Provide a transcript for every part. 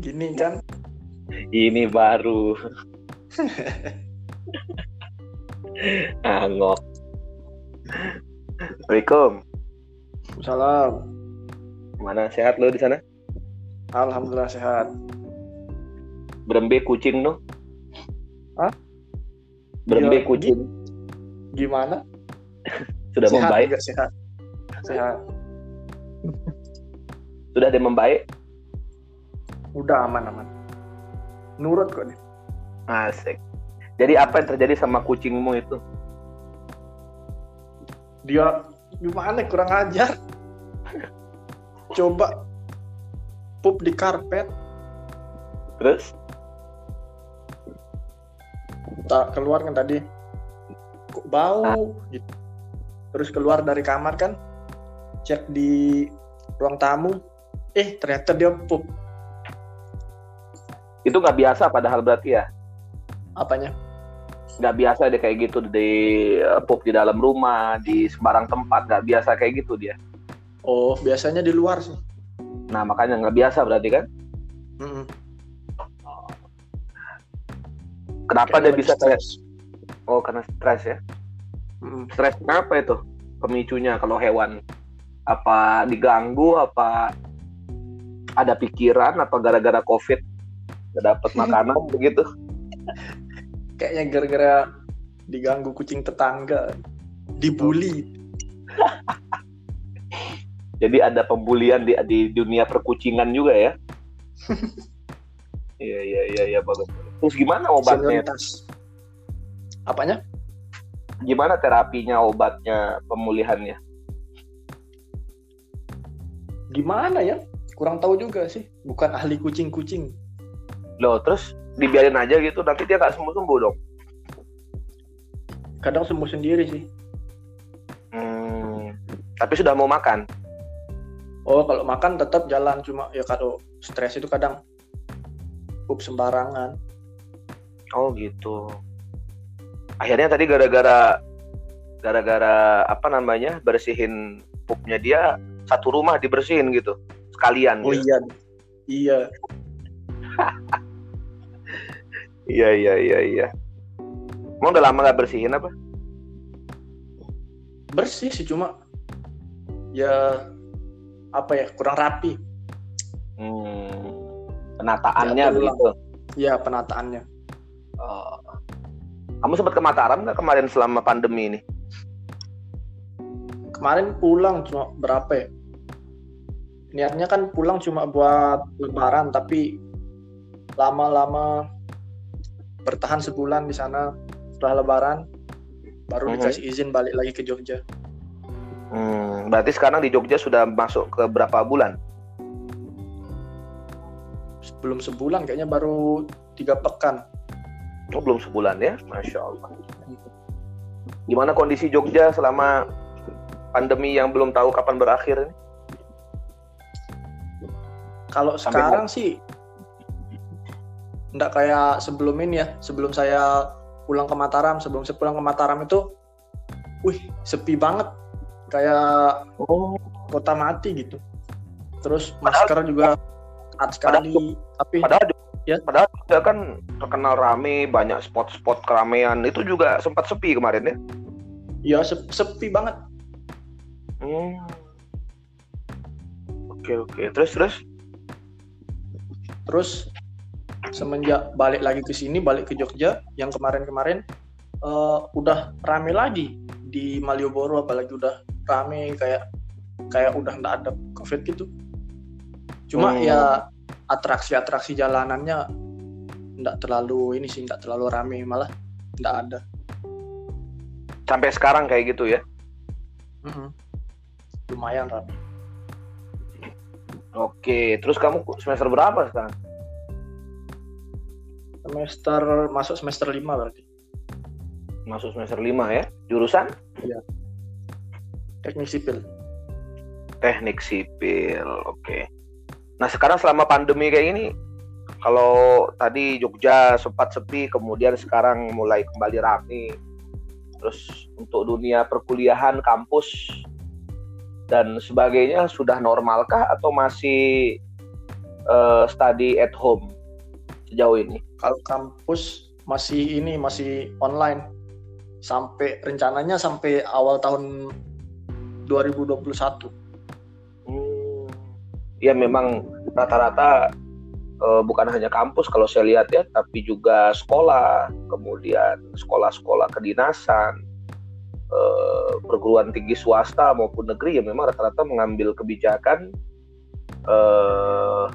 Gini kan. Ini baru. Angok. Assalamualaikum. Salam. Gimana sehat lo di sana? Alhamdulillah sehat. Berembe kucing no? Hah? Berembe Iya, kucing Gimana? sudah sehat membaik. sehat. Sehat. Sudah ada membaik. Udah aman aman. Nurut kok nih. Asik. Jadi apa yang terjadi sama kucingmu itu? Dia gimana kurang ajar. Coba pup di karpet, Terus? tak keluar kan tadi. Kok bau gitu. Terus keluar dari kamar kan, cek di ruang tamu, eh ternyata dia pup. Itu nggak biasa padahal berarti ya? Apanya? Nggak biasa dia kayak gitu di eh, pup di dalam rumah, di sembarang tempat. Nggak biasa kayak gitu dia. Oh, biasanya di luar sih. Nah makanya nggak biasa berarti kan? Mm-mm. Kenapa Kayaknya dia bisa kayak? Oh karena stres ya? Mm-mm. Stres kenapa itu? Pemicunya kalau hewan? Apa diganggu? Apa ada pikiran? Apa gara-gara covid? Nggak dapat makanan begitu? Kayaknya gara-gara diganggu kucing tetangga, dibully. Jadi ada pembulian di, di dunia perkucingan juga ya? Iya iya iya iya bagus. Terus gimana obatnya? Senioritas. Apanya? Gimana terapinya, obatnya, pemulihannya? Gimana ya? Kurang tahu juga sih. Bukan ahli kucing-kucing. Loh, terus dibiarin aja gitu, nanti dia nggak sembuh-sembuh dong. Kadang sembuh sendiri sih. Hmm, tapi sudah mau makan. Oh, kalau makan tetap jalan cuma ya kalau stres itu kadang pup sembarangan. Oh gitu. Akhirnya tadi gara-gara gara-gara apa namanya bersihin pupnya dia satu rumah dibersihin gitu sekalian. Oh gitu. iya. Iya. Iya iya iya iya. Mau udah lama nggak bersihin apa? Bersih sih cuma ya apa ya kurang rapi Hmm, penataannya Jatuh begitu. ya penataannya Oh. Kamu sempat ke Mataram nggak kemarin selama pandemi ini? kemarin pulang cuma berapa ya niatnya kan pulang cuma buat lebaran tapi lama-lama bertahan sebulan di sana setelah lebaran baru Mhm. dikasih izin balik lagi ke Jogja Hmm, berarti sekarang di Jogja sudah masuk ke berapa bulan? belum sebulan kayaknya baru tiga pekan Oh, belum sebulan ya, masya Allah. Gimana kondisi Jogja selama pandemi yang belum tahu kapan berakhir ini? kalau Sampai sekarang sih enggak kayak sebelum ini ya sebelum saya pulang ke Mataram sebelum saya pulang ke Mataram itu wih sepi banget kayak Oh, kota mati gitu. Terus Padahal- masker juga ketat sekali. Tapi padahal Ya. padahal Jogja kan terkenal rame, banyak spot-spot keramaian. Itu juga sempat sepi kemarin ya. ya se- sepi banget. Hmm. Oke oke. Terus terus. Terus semenjak balik lagi ke sini, balik ke Jogja, yang kemarin-kemarin eh, udah rame lagi di Malioboro, apalagi udah rame kayak kayak udah nggak ada covid gitu. Cuma Hmm. ya atraksi-atraksi jalanannya nggak terlalu ini sih, nggak terlalu rame malah nggak ada. Sampai sekarang kayak gitu ya. Mm-mm. Lumayan rame. Oke. Terus kamu semester berapa sekarang? Semester masuk semester 5 berarti. Masuk semester 5 ya. Jurusan Teknik sipil. teknik sipil. Oke. Nah sekarang selama pandemi kayak gini, kalau tadi Jogja sempat sepi, kemudian sekarang mulai kembali rame. Terus untuk dunia perkuliahan, kampus dan sebagainya sudah normalkah atau masih uh, study at home sejauh ini? Kalau kampus masih ini masih online sampai rencananya sampai awal tahun 2021. Hmm, ya memang rata-rata uh, bukan hanya kampus kalau saya lihat ya, tapi juga sekolah, kemudian sekolah-sekolah kedinasan, uh, perguruan tinggi swasta maupun negeri ya memang rata-rata mengambil kebijakan uh,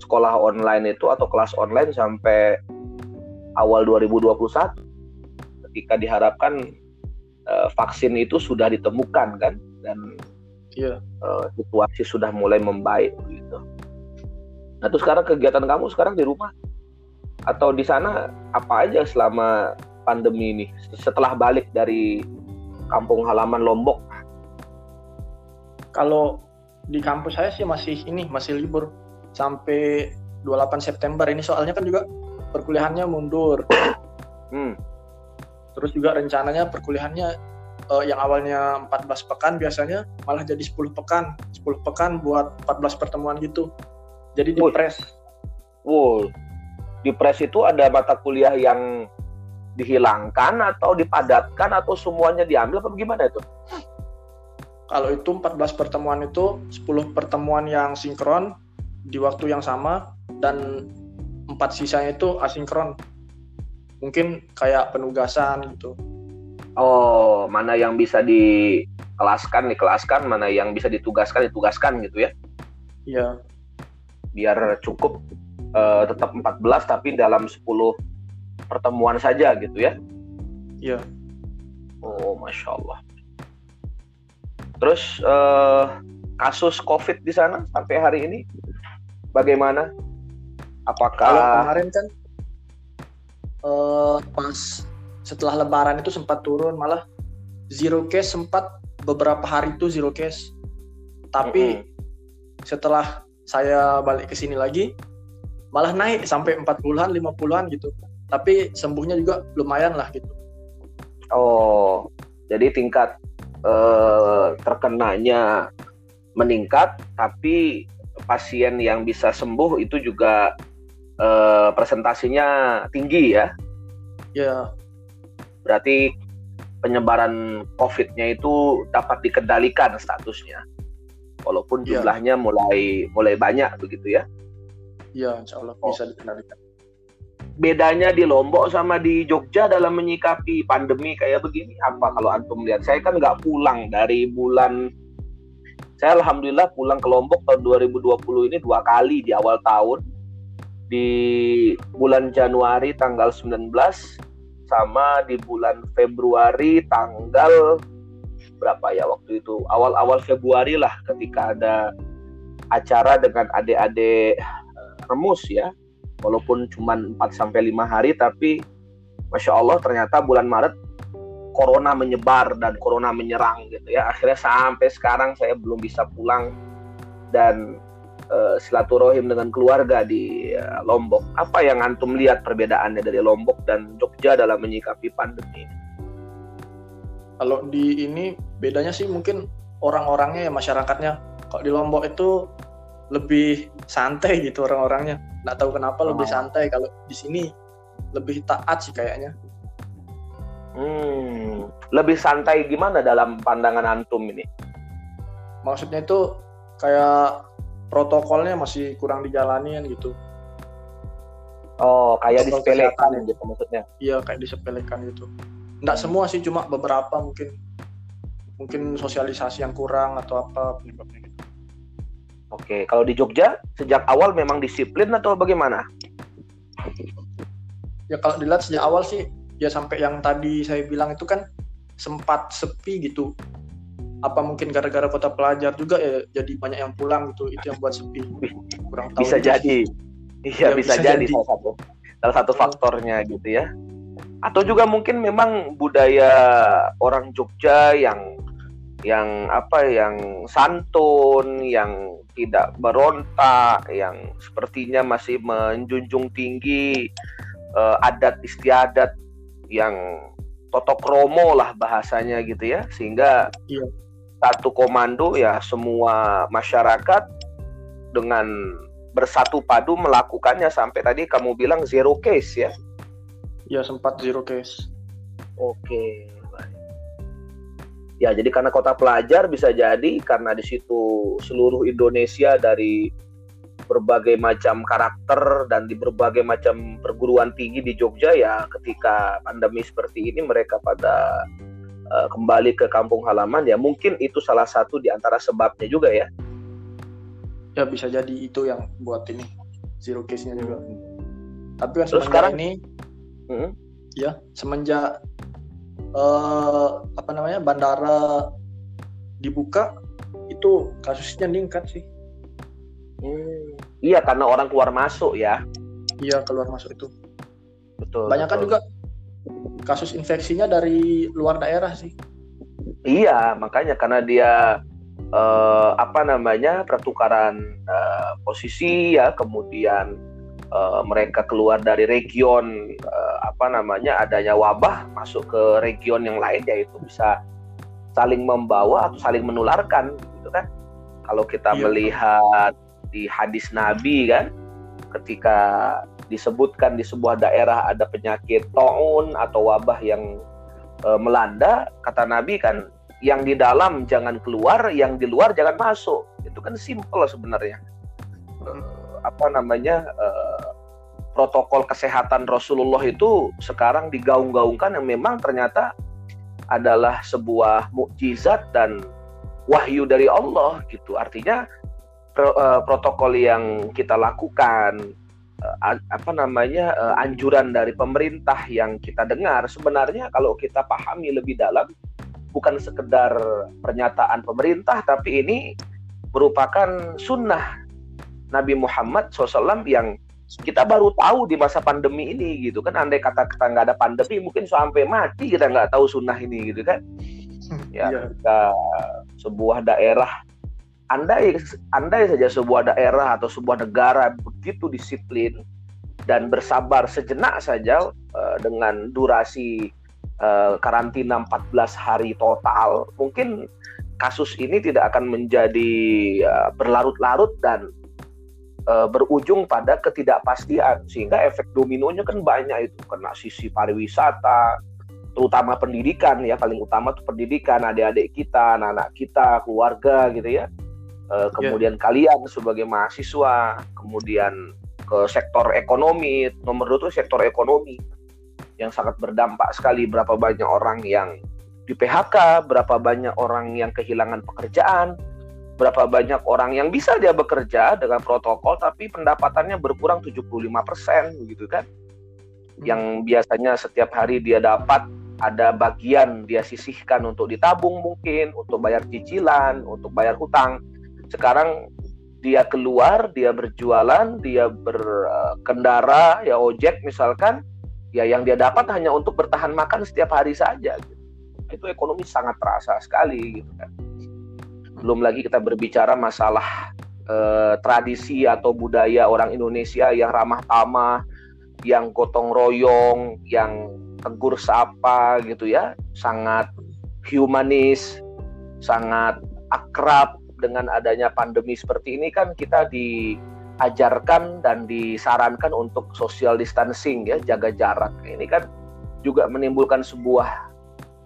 sekolah online itu atau kelas online sampai awal 2021 ketika diharapkan uh, vaksin itu sudah ditemukan kan dan yeah. Iya. uh, situasi sudah mulai membaik gitu. Nah, terus sekarang kegiatan kamu sekarang di rumah atau di sana apa aja selama pandemi ini setelah balik dari kampung halaman Lombok? Kalau di kampus saya sih masih ini masih libur sampai 28 September ini soalnya kan juga perkuliahannya mundur. Hmm. Terus juga rencananya perkuliahannya uh, yang awalnya 14 pekan biasanya malah jadi 10 pekan. 10 pekan buat 14 pertemuan gitu. Jadi di press. Wow. Di press itu ada mata kuliah yang dihilangkan atau dipadatkan atau semuanya diambil apa gimana itu? Kalau itu 14 pertemuan itu 10 pertemuan yang sinkron di waktu yang sama dan empat sisanya itu asinkron. Mungkin kayak penugasan gitu. Oh, mana yang bisa dikelaskan dikelaskan, mana yang bisa ditugaskan ditugaskan gitu ya? Iya. Biar cukup uh, tetap 14 tapi dalam 10 pertemuan saja gitu ya? Iya. Oh, masya Allah. Terus uh, kasus COVID di sana sampai hari ini bagaimana? Apakah Kalau kemarin kan uh, pas setelah Lebaran itu sempat turun malah zero case sempat beberapa hari itu zero case. Tapi mm -hmm. setelah saya balik ke sini lagi malah naik sampai 40-an, 50-an gitu. Tapi sembuhnya juga lumayan lah gitu. Oh, jadi tingkat uh, terkenanya meningkat, tapi pasien yang bisa sembuh itu juga uh, presentasinya tinggi ya. Ya. Berarti penyebaran COVID-nya itu dapat dikendalikan statusnya, walaupun ya. jumlahnya ya. mulai mulai banyak begitu ya. Iya, insya Allah oh. bisa dikendalikan bedanya di Lombok sama di Jogja dalam menyikapi pandemi kayak begini apa kalau antum lihat saya kan nggak pulang dari bulan saya alhamdulillah pulang ke Lombok tahun 2020 ini dua kali di awal tahun. Di bulan Januari tanggal 19 sama di bulan Februari tanggal berapa ya waktu itu? Awal-awal Februari lah ketika ada acara dengan adik-adik eh, remus ya. Walaupun cuma 4 sampai 5 hari tapi Masya Allah ternyata bulan Maret corona menyebar dan corona menyerang gitu ya. Akhirnya sampai sekarang saya belum bisa pulang dan uh, silaturahim dengan keluarga di uh, Lombok. Apa yang antum lihat perbedaannya dari Lombok dan Jogja dalam menyikapi pandemi ini? Kalau di ini bedanya sih mungkin orang-orangnya ya masyarakatnya. Kalau di Lombok itu lebih santai gitu orang-orangnya. Nggak tahu kenapa oh. lebih santai. Kalau di sini lebih taat sih kayaknya hmm. Lebih santai gimana dalam pandangan antum ini? Maksudnya itu kayak protokolnya masih kurang dijalanin gitu. Oh kayak disepelekan gitu maksudnya? Iya kayak disepelekan gitu. Nggak hmm. semua sih cuma beberapa mungkin mungkin sosialisasi yang kurang atau apa penyebabnya gitu. Oke, kalau di Jogja sejak awal memang disiplin atau bagaimana? Ya kalau dilihat sejak awal sih ya sampai yang tadi saya bilang itu kan sempat sepi gitu. Apa mungkin gara-gara kota pelajar juga ya jadi banyak yang pulang gitu itu yang buat sepi. Kurang tahu. Bisa jadi. Iya ya, bisa, bisa jadi, jadi salah satu salah satu faktornya gitu ya. Atau juga mungkin memang budaya orang Jogja yang yang apa yang santun, yang tidak berontak, yang sepertinya masih menjunjung tinggi uh, adat istiadat yang totok romo lah bahasanya gitu ya, sehingga iya. satu komando ya semua masyarakat dengan bersatu padu melakukannya sampai tadi kamu bilang zero case ya? Ya sempat zero case. Oke. Ya jadi karena kota pelajar bisa jadi karena di situ seluruh Indonesia dari berbagai macam karakter dan di berbagai macam perguruan tinggi di Jogja ya ketika pandemi seperti ini mereka pada uh, kembali ke kampung halaman ya mungkin itu salah satu di antara sebabnya juga ya. Ya bisa jadi itu yang buat ini zero case-nya juga. Tapi kan Terus sekarang? ini hmm? ya semenjak uh, apa namanya bandara dibuka itu kasusnya meningkat sih hmm. iya karena orang keluar masuk ya. Iya keluar masuk itu. Betul banyak kan juga kasus infeksinya dari luar daerah sih. Iya makanya karena dia uh, apa namanya pertukaran uh, posisi ya kemudian uh, mereka keluar dari region uh, apa namanya adanya wabah masuk ke region yang lain yaitu bisa saling membawa atau saling menularkan gitu kan. Kalau kita iya. melihat di hadis Nabi kan ketika disebutkan di sebuah daerah ada penyakit taun atau wabah yang uh, melanda kata Nabi kan yang di dalam jangan keluar, yang di luar jangan masuk. Itu kan simpel sebenarnya. Uh, apa namanya uh, protokol kesehatan Rasulullah itu sekarang digaung-gaungkan yang memang ternyata adalah sebuah mukjizat dan wahyu dari Allah gitu. Artinya pro, uh, protokol yang kita lakukan uh, apa namanya uh, anjuran dari pemerintah yang kita dengar sebenarnya kalau kita pahami lebih dalam bukan sekedar pernyataan pemerintah, tapi ini merupakan sunnah Nabi Muhammad SAW yang kita baru tahu di masa pandemi ini gitu kan andai kata kita nggak ada pandemi mungkin sampai mati kita nggak tahu sunnah ini gitu kan hmm, ya yeah. sebuah daerah andai andai saja sebuah daerah atau sebuah negara begitu disiplin dan bersabar sejenak saja uh, dengan durasi uh, karantina 14 hari total, mungkin kasus ini tidak akan menjadi uh, berlarut-larut dan uh, berujung pada ketidakpastian sehingga efek dominonya kan banyak itu. Kena sisi pariwisata terutama pendidikan ya paling utama tuh pendidikan adik-adik kita anak-anak kita keluarga gitu ya uh, kemudian yeah. kalian sebagai mahasiswa kemudian ke sektor ekonomi nomor dua itu sektor ekonomi yang sangat berdampak sekali berapa banyak orang yang di PHK, berapa banyak orang yang kehilangan pekerjaan, berapa banyak orang yang bisa dia bekerja dengan protokol tapi pendapatannya berkurang 75% gitu kan. Hmm. Yang biasanya setiap hari dia dapat ada bagian dia sisihkan untuk ditabung mungkin, untuk bayar cicilan, untuk bayar hutang. Sekarang dia keluar, dia berjualan, dia berkendara, ya ojek misalkan, ya yang dia dapat hanya untuk bertahan makan setiap hari saja. Itu ekonomi sangat terasa sekali gitu kan. Belum lagi kita berbicara masalah eh, tradisi atau budaya orang Indonesia yang ramah tamah yang gotong royong yang tegur sapa gitu ya. Sangat humanis sangat akrab dengan adanya pandemi seperti ini kan kita di ajarkan dan disarankan untuk social distancing ya, jaga jarak. Ini kan juga menimbulkan sebuah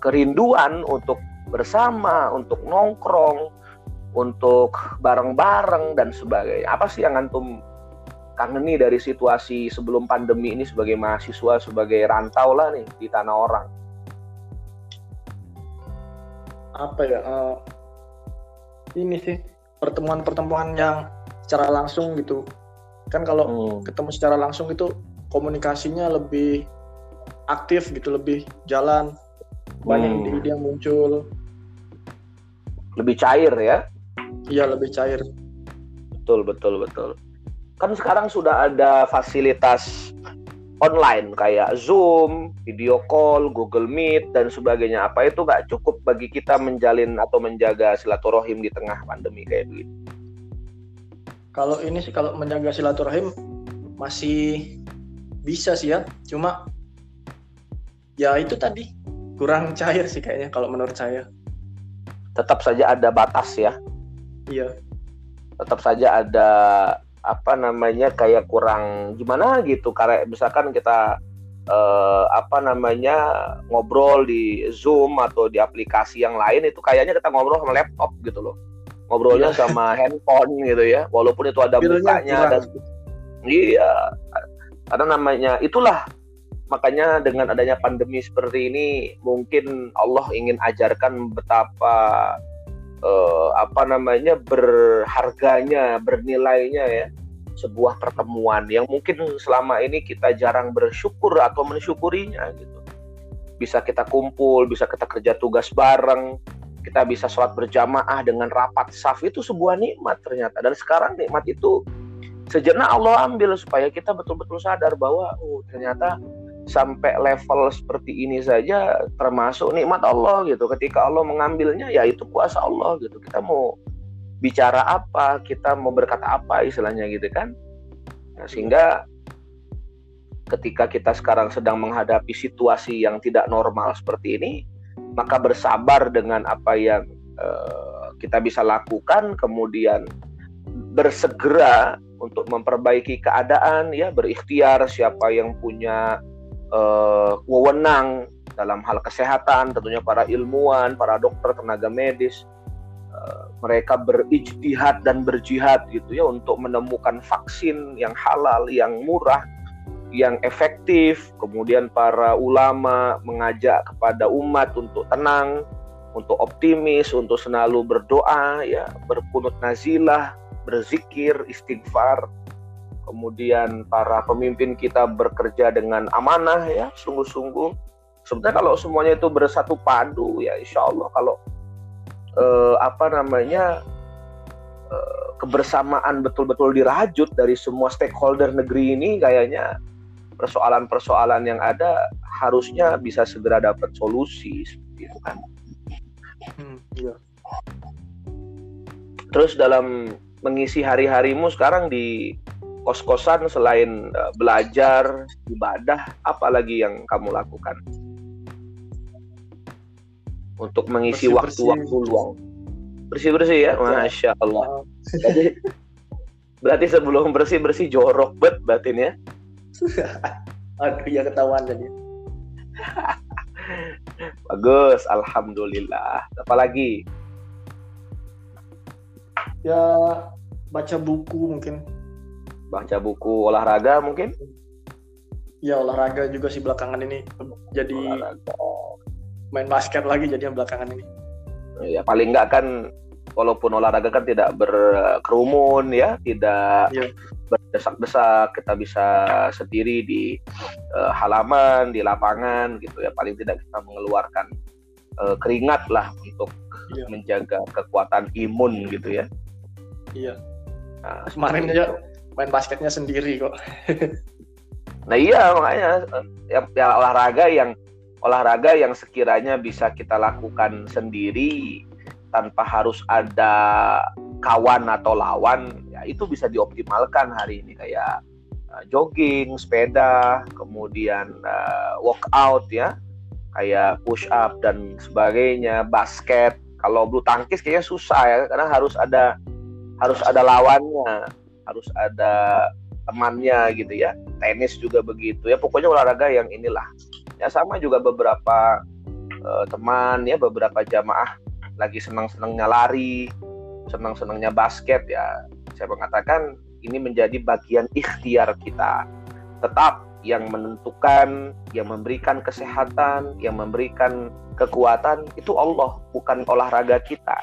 kerinduan untuk bersama, untuk nongkrong, untuk bareng-bareng dan sebagainya. Apa sih yang antum kangeni dari situasi sebelum pandemi ini sebagai mahasiswa, sebagai rantau lah nih di tanah orang? Apa ya? Uh, ini sih pertemuan-pertemuan yang secara langsung gitu. Kan kalau hmm. ketemu secara langsung itu komunikasinya lebih aktif gitu lebih jalan banyak hmm. ide-ide yang muncul. Lebih cair ya? Iya lebih cair. Betul betul betul. Kan sekarang sudah ada fasilitas online kayak Zoom, video call, Google Meet dan sebagainya. Apa itu nggak cukup bagi kita menjalin atau menjaga silaturahim di tengah pandemi kayak begitu? kalau ini sih kalau menjaga silaturahim masih bisa sih ya cuma ya itu tadi kurang cair sih kayaknya kalau menurut saya tetap saja ada batas ya iya tetap saja ada apa namanya kayak kurang gimana gitu. Karena misalkan kita uh, apa namanya ngobrol di Zoom atau di aplikasi yang lain itu kayaknya kita ngobrol sama laptop gitu loh. Ngobrolnya yeah. sama handphone gitu ya. Walaupun itu ada mukanya ada iya. Karena namanya itulah. Makanya dengan adanya pandemi seperti ini mungkin Allah ingin ajarkan betapa uh, apa namanya berharganya bernilainya ya sebuah pertemuan yang mungkin selama ini kita jarang bersyukur atau mensyukurinya gitu. Bisa kita kumpul, bisa kita kerja tugas bareng, kita bisa sholat berjamaah dengan rapat saf itu sebuah nikmat ternyata. Dan sekarang nikmat itu sejenak Allah ambil supaya kita betul-betul sadar bahwa oh ternyata sampai level seperti ini saja termasuk nikmat Allah gitu. Ketika Allah mengambilnya ya itu kuasa Allah gitu. Kita mau bicara apa, kita mau berkata apa istilahnya gitu kan. Nah, sehingga ketika kita sekarang sedang menghadapi situasi yang tidak normal seperti ini, maka bersabar dengan apa yang uh, kita bisa lakukan, kemudian bersegera untuk memperbaiki keadaan, ya berikhtiar siapa yang punya uh, wewenang dalam hal kesehatan, tentunya para ilmuwan, para dokter, tenaga medis, Eh, mereka berijtihad dan berjihad gitu ya untuk menemukan vaksin yang halal, yang murah, yang efektif. Kemudian para ulama mengajak kepada umat untuk tenang, untuk optimis, untuk selalu berdoa ya, berkunut nazilah, berzikir, istighfar. Kemudian para pemimpin kita bekerja dengan amanah ya, sungguh-sungguh. Sebenarnya kalau semuanya itu bersatu padu ya insya Allah kalau uh, apa namanya uh, kebersamaan betul-betul dirajut dari semua stakeholder negeri ini kayaknya persoalan-persoalan yang ada harusnya bisa segera dapat solusi seperti itu kan. Hmm, iya. Terus dalam mengisi hari-harimu sekarang di kos-kosan selain uh, belajar, ibadah, apa lagi yang kamu lakukan? untuk mengisi waktu-waktu luang. Bersih-bersih ya, masya Allah. Jadi, berarti sebelum bersih-bersih jorok bet batin ya. Aduh ya ketahuan jadi. Bagus, alhamdulillah. Apa lagi? Ya baca buku mungkin. Baca buku olahraga mungkin? Ya olahraga juga sih belakangan ini jadi olahraga main basket lagi jadi yang belakangan ini. Ya paling nggak kan walaupun olahraga kan tidak berkerumun ya, tidak ya. berdesak-desak, kita bisa sendiri di uh, halaman, di lapangan gitu ya. Paling tidak kita mengeluarkan uh, keringat lah untuk ya. menjaga kekuatan imun gitu ya. Iya. Nah, kemarin aja main basketnya sendiri kok. nah iya makanya ya, ya olahraga yang olahraga yang sekiranya bisa kita lakukan sendiri tanpa harus ada kawan atau lawan ya itu bisa dioptimalkan hari ini kayak uh, jogging, sepeda, kemudian uh, workout ya kayak push up dan sebagainya, basket. Kalau bulu tangkis kayaknya susah ya karena harus ada harus ada lawannya, harus ada temannya gitu ya. Tenis juga begitu ya. Pokoknya olahraga yang inilah ya sama juga beberapa uh, teman ya beberapa jamaah lagi senang-senangnya lari senang-senangnya basket ya saya mengatakan ini menjadi bagian ikhtiar kita tetap yang menentukan yang memberikan kesehatan yang memberikan kekuatan itu Allah bukan olahraga kita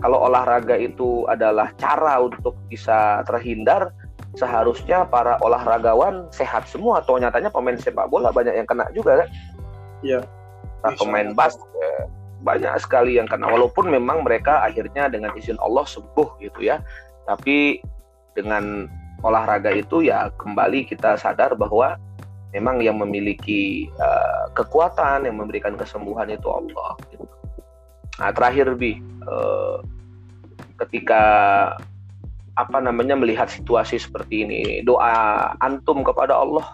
kalau olahraga itu adalah cara untuk bisa terhindar seharusnya para olahragawan sehat semua. Atau nyatanya pemain sepak bola banyak yang kena juga kan? Iya. Nah, pemain basket banyak sekali yang kena. Walaupun memang mereka akhirnya dengan izin Allah sembuh gitu ya. Tapi dengan olahraga itu ya kembali kita sadar bahwa memang yang memiliki uh, kekuatan yang memberikan kesembuhan itu Allah gitu. Nah terakhir bi. Uh, ketika apa namanya melihat situasi seperti ini doa antum kepada Allah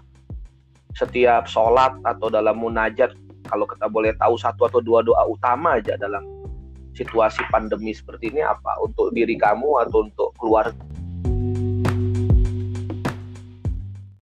setiap sholat atau dalam munajat kalau kita boleh tahu satu atau dua doa utama aja dalam situasi pandemi seperti ini apa? Untuk diri kamu atau untuk keluarga